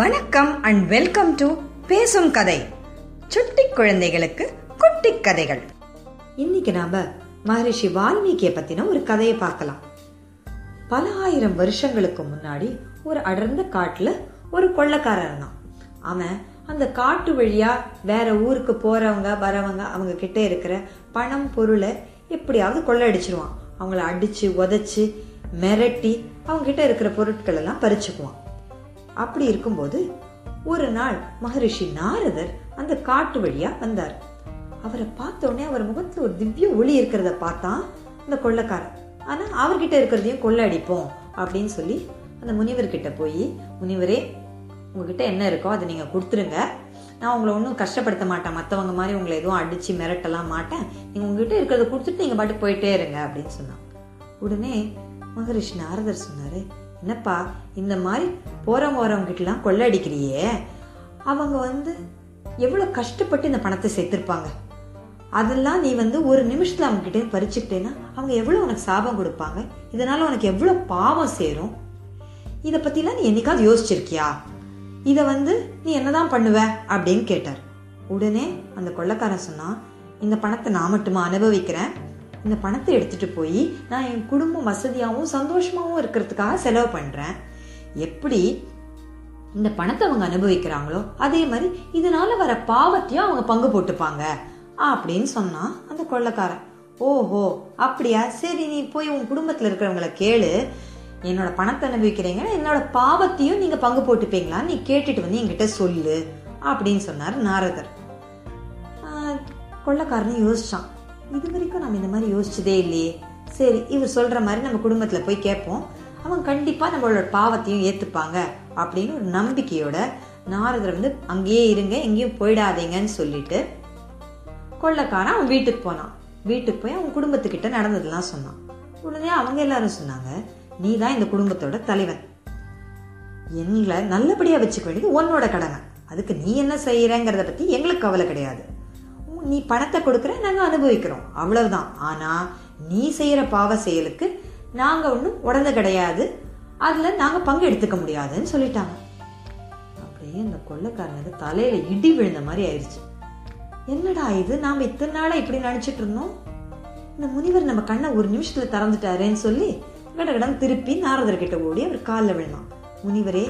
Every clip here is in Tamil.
வணக்கம் அண்ட் வெல்கம் டு பேசும் கதை. சுட்டி குழந்தைகளுக்கு குட்டி கதைகள். இன்னைக்கு நாம மகரிஷி வால்மீகியை பத்தின ஒரு கதையை பார்க்கலாம். பல ஆயிரம் வருஷங்களுக்கு முன்னாடி ஒரு அடர்ந்த காட்டுல ஒரு கொள்ளக்காரன் இருந்தான். அவன் அந்த காட்டு வழியா வேற ஊருக்கு போறவங்க வரவங்க அவங்க கிட்ட இருக்கிற பணம் பொருளை எப்படியாவது கொள்ளடிச்சிருவான் அவங்கள அடிச்சு உதைச்சு மிரட்டி அவங்க கிட்ட இருக்கிற பொருட்கள் எல்லாம் பறிச்சுக்குவான். அப்படி இருக்கும்போது ஒரு நாள் மகரிஷி நாரதர் அந்த காட்டு வழியா வந்தார். அவரை பார்த்தோடனே அவர் முகத்துல ஒரு திவ்ய ஒளி இருக்கிறத பார்த்தான் அந்த கொள்ளக்காரன் ஆனா அவர்கிட்ட இருக்கிறதையும் கொள்ளை அடிப்போம் அப்படின்னு சொல்லி அந்த முனிவர்கிட்ட போய் முனிவரே உங்ககிட்ட என்ன இருக்கோ அதை நீங்க கொடுத்துருங்க. நான் உங்களை ஒன்றும் கஷ்டப்படுத்த மாட்டேன். மற்றவங்க மாதிரி உங்களை எதுவும் அடிச்சு மிரட்டலாம் மாட்டேன். நீங்க உங்ககிட்ட இருக்கிறத கொடுத்துட்டு நீங்க பாட்டு போயிட்டே இருங்க அப்படின்னு சொன்னான். உடனே மகரிஷி நாரதர் சொன்னாரு என்னப்பா இந்த மாதிரி போறவங்க வரவங்க கிட்டலாம் கொள்ளடிக்கிறியே? அவங்க வந்து எவ்வளோ கஷ்டப்பட்டு இந்த பணத்தை சேர்த்துருப்பாங்க. அதெல்லாம் நீ வந்து ஒரு நிமிஷத்தில் அவங்க கிட்டே பறிச்சுக்கிட்டேன்னா அவங்க எவ்வளோ உனக்கு சாபம் கொடுப்பாங்க? இதனால உனக்கு எவ்வளோ பாவம் சேரும்? இதை பற்றிலாம் நீ என்னைக்காவது யோசிச்சிருக்கியா? இதை வந்து நீ என்னதான் பண்ணுவ? அப்படின்னு கேட்டார். உடனே அந்த கொள்ளக்காரன் சொன்னா இந்த பணத்தை நான் மட்டுமா அனுபவிக்கிறேன்? இந்த பணத்தை எடுத்துட்டு போய் நான் என் குடும்பம் வசதியாகவும் சந்தோஷமாகவும் இருக்கிறதுக்காக செலவு பண்றேன். எப்படி இந்த பணத்தை அவங்க அனுபவிக்கிறாங்களோ அதே மாதிரி இதனால வர பாவத்தையும் அவங்க பங்கு போட்டுப்பாங்க அப்படின்னு சொன்னா அந்த கொள்ளக்காரன் ஓஹோ அப்படியா? சரி நீ போய் உன் குடும்பத்துல இருக்கிறவங்கள கேளு. என்னோட பணத்தை அனுபவிக்கிறீங்கன்னா என்னோட பாவத்தையும் நீங்க பங்கு போட்டுப்பீங்களா நீ கேட்டுட்டு வந்து என்கிட்ட சொல்லு அப்படின்னு சொன்னார் நாரதர். கொள்ளக்காரன் யோசிச்சான். இது வரைக்கும் நம்ம இந்த மாதிரி யோசிச்சதே இல்லையே. சரி இவர் சொல்கிற மாதிரி நம்ம குடும்பத்தில் போய் கேட்போம். அவங்க கண்டிப்பாக நம்மளோட பாவத்தையும் ஏற்றுப்பாங்க அப்படின்னு ஒரு நம்பிக்கையோட நாரதர் வந்து அங்கேயே இருங்க எங்கேயும் போயிடாதீங்கன்னு சொல்லிட்டு கொள்ளக்காரன் அவன் வீட்டுக்கு போனான். வீட்டுக்கு போய் அவன் குடும்பத்துக்கிட்ட நடந்ததெல்லாம் சொன்னான். உடனே அவங்க எல்லாரும் சொன்னாங்க நீ தான் இந்த குடும்பத்தோட தலைவன். எங்களை நல்லபடியாக வச்சுக்க வேண்டியது உன்னோட கடமை. அதுக்கு நீ என்ன செய்யறங்கிறத பத்தி எங்களுக்கு கவலை கிடையாது. நீ பணத்தை கொடுக்குற நாங்கள் அனுபவிக்கிறோம். அவ்வளவுதான். ஆனால் நீ செய்கிற பாவ செயலுக்கு நாங்கள் ஒன்றும் உடந்த கிடையாது. அதில் நாங்கள் பங்கு எடுத்துக்க முடியாதுன்னு சொல்லிட்டாங்க. அப்படியே அந்த கொள்ளைக்காரனுக்கு தலையில இடி விழுந்த மாதிரி ஆயிடுச்சு என்னடா இது? நாம் இத்தனை நாளா இப்படி நினைச்சிட்டு இருந்தோம். இந்த முனிவர் நம்ம கண்ணை ஒரு நிமிஷத்துல திறந்துட்டாரேன்னு சொல்லி கடகடம் திருப்பி நாரதர் கிட்ட ஓடி அவர் காலில் விழுந்தான். முனிவரே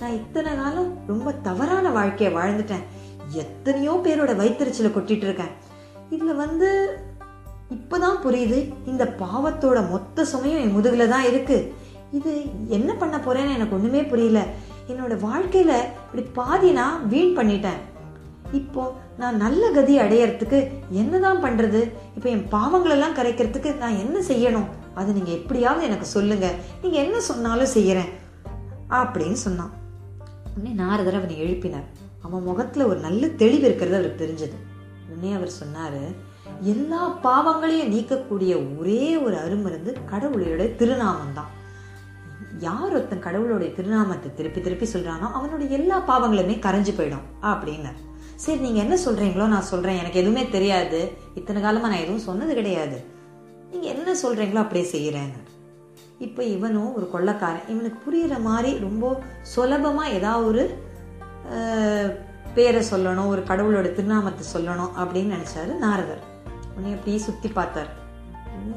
நான் இத்தனை காலம் ரொம்ப தவறான வாழ்க்கையை வாழ்ந்துட்டேன். எத்தனையோ பேரோட வயிற்றுச்சல கொட்டிட்டு இருக்கேன் இதுல வந்து இப்பதான் புரியுது இந்த பாவத்தோட மொத்த சுமையும் என் முதுகுல தான் இருக்கு. இது என்ன பண்ண போறேன்னு எனக்கு ஒண்ணுமே புரியல. என்னோட வாழ்க்கையில இப்படி பாதி நான் வீண் பண்ணிட்டேன். இப்போ நான் நல்ல கதி அடையறதுக்கு என்னதான் பண்றது? இப்போ என் பாவங்களெல்லாம் கரைக்கிறதுக்கு நான் என்ன செய்யணும்? அது நீங்க எப்படியாவது எனக்கு சொல்லுங்க. நீங்க என்ன சொன்னாலும் செய்யறேன். அப்படின்னு சொன்னான். உடனே நாரதர் அவனை எழுப்பினார் அவன் முகத்துல ஒரு நல்ல தெளிவு இருக்கிறது அவருக்கு தெரிஞ்சது. உடனே அவர் சொன்னாரு எல்லா பாவங்களையும் நீக்கக்கூடிய ஒரே ஒரு அருமருந்து கடவுளுடைய திருநாமம் தான் யார் ஒருத்தன் கடவுளுடைய திருநாமத்தை திருப்பி திருப்பி சொல்றானோ அவனுடைய எல்லா பாவங்களுமே கரைஞ்சு போயிடும் அப்படின்னார். சரி நீங்க என்ன சொல்றீங்களோ நான் சொல்றேன் எனக்கு எதுவுமே தெரியாது இத்தனை காலமா நான் எதுவும் சொன்னது கிடையாது. நீங்க என்ன சொல்றீங்களோ அப்படியே செய்யறேன்னு இப்ப இவனும் ஒரு கொள்ளக்காரன் இவனுக்கு புரியுற மாதிரி ரொம்ப சுலபமா ஏதாவது ஒரு பேரை சொல்லணும் ஒரு கடவுளோட திருநாமத்தை சொல்லணும் அப்படின்னு நினைச்சாரு நாரதர். உன்னை அப்படியே சுத்தி பார்த்தார்.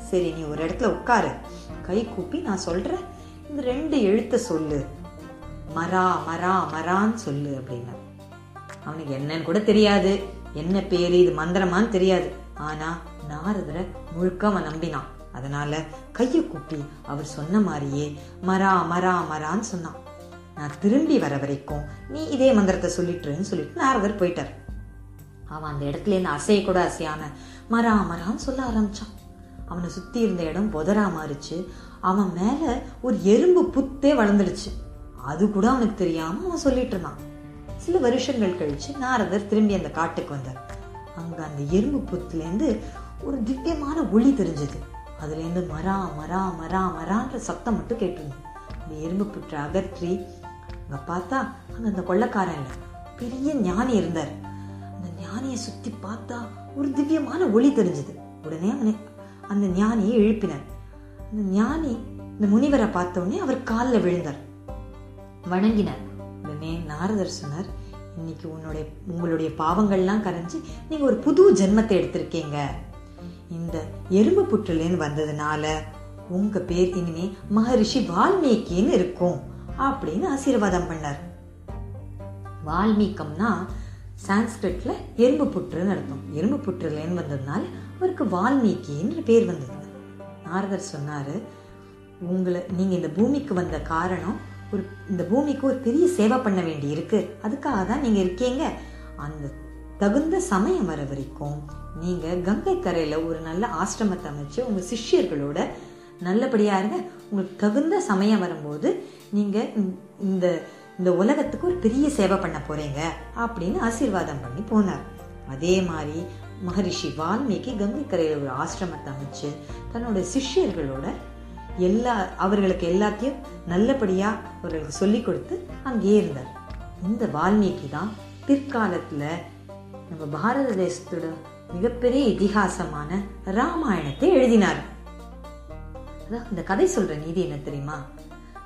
சரி நீ ஒரு இடத்துல உட்காரு. கை கூப்பி நான் சொல்றேன். இந்த ரெண்டு எழுத்தை சொல்லு. மரா மரா மரான்னு சொல்லு அப்படின்னா அவனுக்கு என்னன்னு கூட தெரியாது. என்ன பேரு இது மந்திரமான்னு தெரியாது. ஆனா நாரதரை முழுக்க அவன் நம்பினான். அதனால கையை கூப்பி அவர் சொன்ன மாதிரியே மரா மரா மரான்னு சொன்னான். நான் திரும்பி வர வரைக்கும் நீ இதே மந்திரத்தை சொல்லிட்டுருன்னு சொல்லிட்டு நாரதர் போயிட்டார். அவன் அந்த இடத்துல இருந்து அசைய கூட அசையாம மரா மரான்னு சொல்ல ஆரம்பிச்சான். அவனை சுத்தி இருந்த இடம் புதரா மாறிச்சு. அவன் மேல ஒரு எறும்பு புத்தே வளர்ந்துடுச்சு. அது கூட அவனுக்கு தெரியாம அவன் சொல்லிட்டு இருந்தான். சில வருஷங்கள் கழிச்சு நாரதர் திரும்பி அந்த காட்டுக்கு வந்தார். அங்க அந்த எறும்பு புத்துல இருந்து ஒரு திவ்யமான ஒளி தெரிஞ்சது. அதுல இருந்து மரா மரா மரா மரான்ற சத்தம் மட்டும் கேட்டிருந்தது. அந்த எறும்பு புற்றை அகற்றி அங்க பார்த்தா அங்க அந்த கொள்ளைக்காரன் இல்லை. பெரிய ஞானி இருந்தார். அந்த ஞானியை சுத்தி பார்த்தா ஒரு திவ்யமான ஒளி தெரிஞ்சது. உடனே அவனை அந்த ஞானியை எழுப்பினார். அந்த ஞானி இந்த முனிவரை பார்த்தோடனே அவர் காலில் விழுந்தார். வணங்கினார். உடனே நாரதர் சொன்னார் இன்னைக்கு உன்னுடைய உங்களுடைய பாவங்கள்லாம் கரைஞ்சி நீங்க ஒரு புது ஜென்மத்தை எடுத்திருக்கீங்க. இந்த எறும்பு புற்றுலேருந்து வந்ததுனால உங்க பேர் இனிமே மகரிஷி வால்மீகின்னு இருக்கும். அப்படின்னு ஆசீர்வாதம் பண்ணார். வால்மீகம்னா சான்ஸ்கிரிட்ல எறும்பு புற்றுன்னு அர்த்தம். எறும்பு புற்றுலேன்னு வந்ததுனால அவருக்கு வால்மீகின்ற பேர் வந்தது. நாரதர் சொன்னாரு உங்களை நீங்க இந்த பூமிக்கு வந்த காரணம் ஒரு இந்த பூமிக்கு ஒரு பெரிய சேவை பண்ண வேண்டி இருக்கு அதுக்காக தான் நீங்க இருக்கீங்க. அந்த தகுந்த சமயம் வர வரைக்கும் நீங்க கங்கை கரையில ஒரு நல்ல ஆசிரமத்தை அமைச்சு உங்க சிஷ்யர்களோட நல்லபடியா இருங்க. உங்களுக்கு தகுந்த சமயம் வரும்போது நீங்கள் இந்த இந்த உலகத்துக்கு ஒரு பெரிய சேவை பண்ண போகிறீங்க அப்படின்னு ஆசீர்வாதம் பண்ணி போனார். அதே மாதிரி மகரிஷி வால்மீகி கங்கைக்கரையில் ஒரு ஆசிரமத்தை அமைச்சு தன்னோட சிஷ்யர்களோட எல்லா அவர்களுக்கு எல்லாத்தையும் நல்லபடியாக அவர்களுக்கு சொல்லி கொடுத்து அங்கேயே இருந்தார். இந்த வால்மீகி தான் பிற்காலத்தில் நம்ம பாரத தேசத்தோட மிகப்பெரிய இதிகாசமான ராமாயணத்தை எழுதினார். அதான் இந்த கதை சொல்கிற நீதி என்ன தெரியுமா?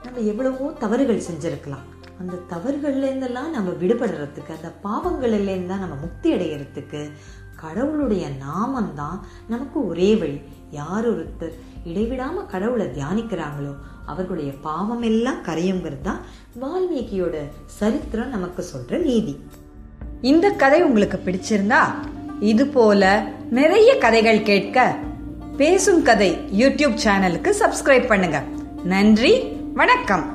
நம்ம எவ்வளவோ தவறுகள் செஞ்சுருக்கலாம். அந்த தவறுகள்லேருந்தெல்லாம் நம்ம விடுபடுறதுக்கு அந்த பாவங்கள்லேருந்து தான் நம்ம முக்தி அடைகிறதுக்கு கடவுளுடைய நாமம் தான் நமக்கு ஒரே வழி. யார் ஒருத்தர் இடைவிடாமல் கடவுளை தியானிக்கிறாங்களோ அவர்களுடைய பாவம் எல்லாம் கரையுங்கிறது தான் வால்மீகியோட சரித்திரம் நமக்கு சொல்கிற நீதி. இந்த கதை உங்களுக்கு பிடிச்சிருந்தா இது போல நிறைய கதைகள் கேட்க பேசும் கதை யூடியூப் சேனலுக்கு சப்ஸ்கிரைப் பண்ணுங்க. நன்றி வணக்கம்.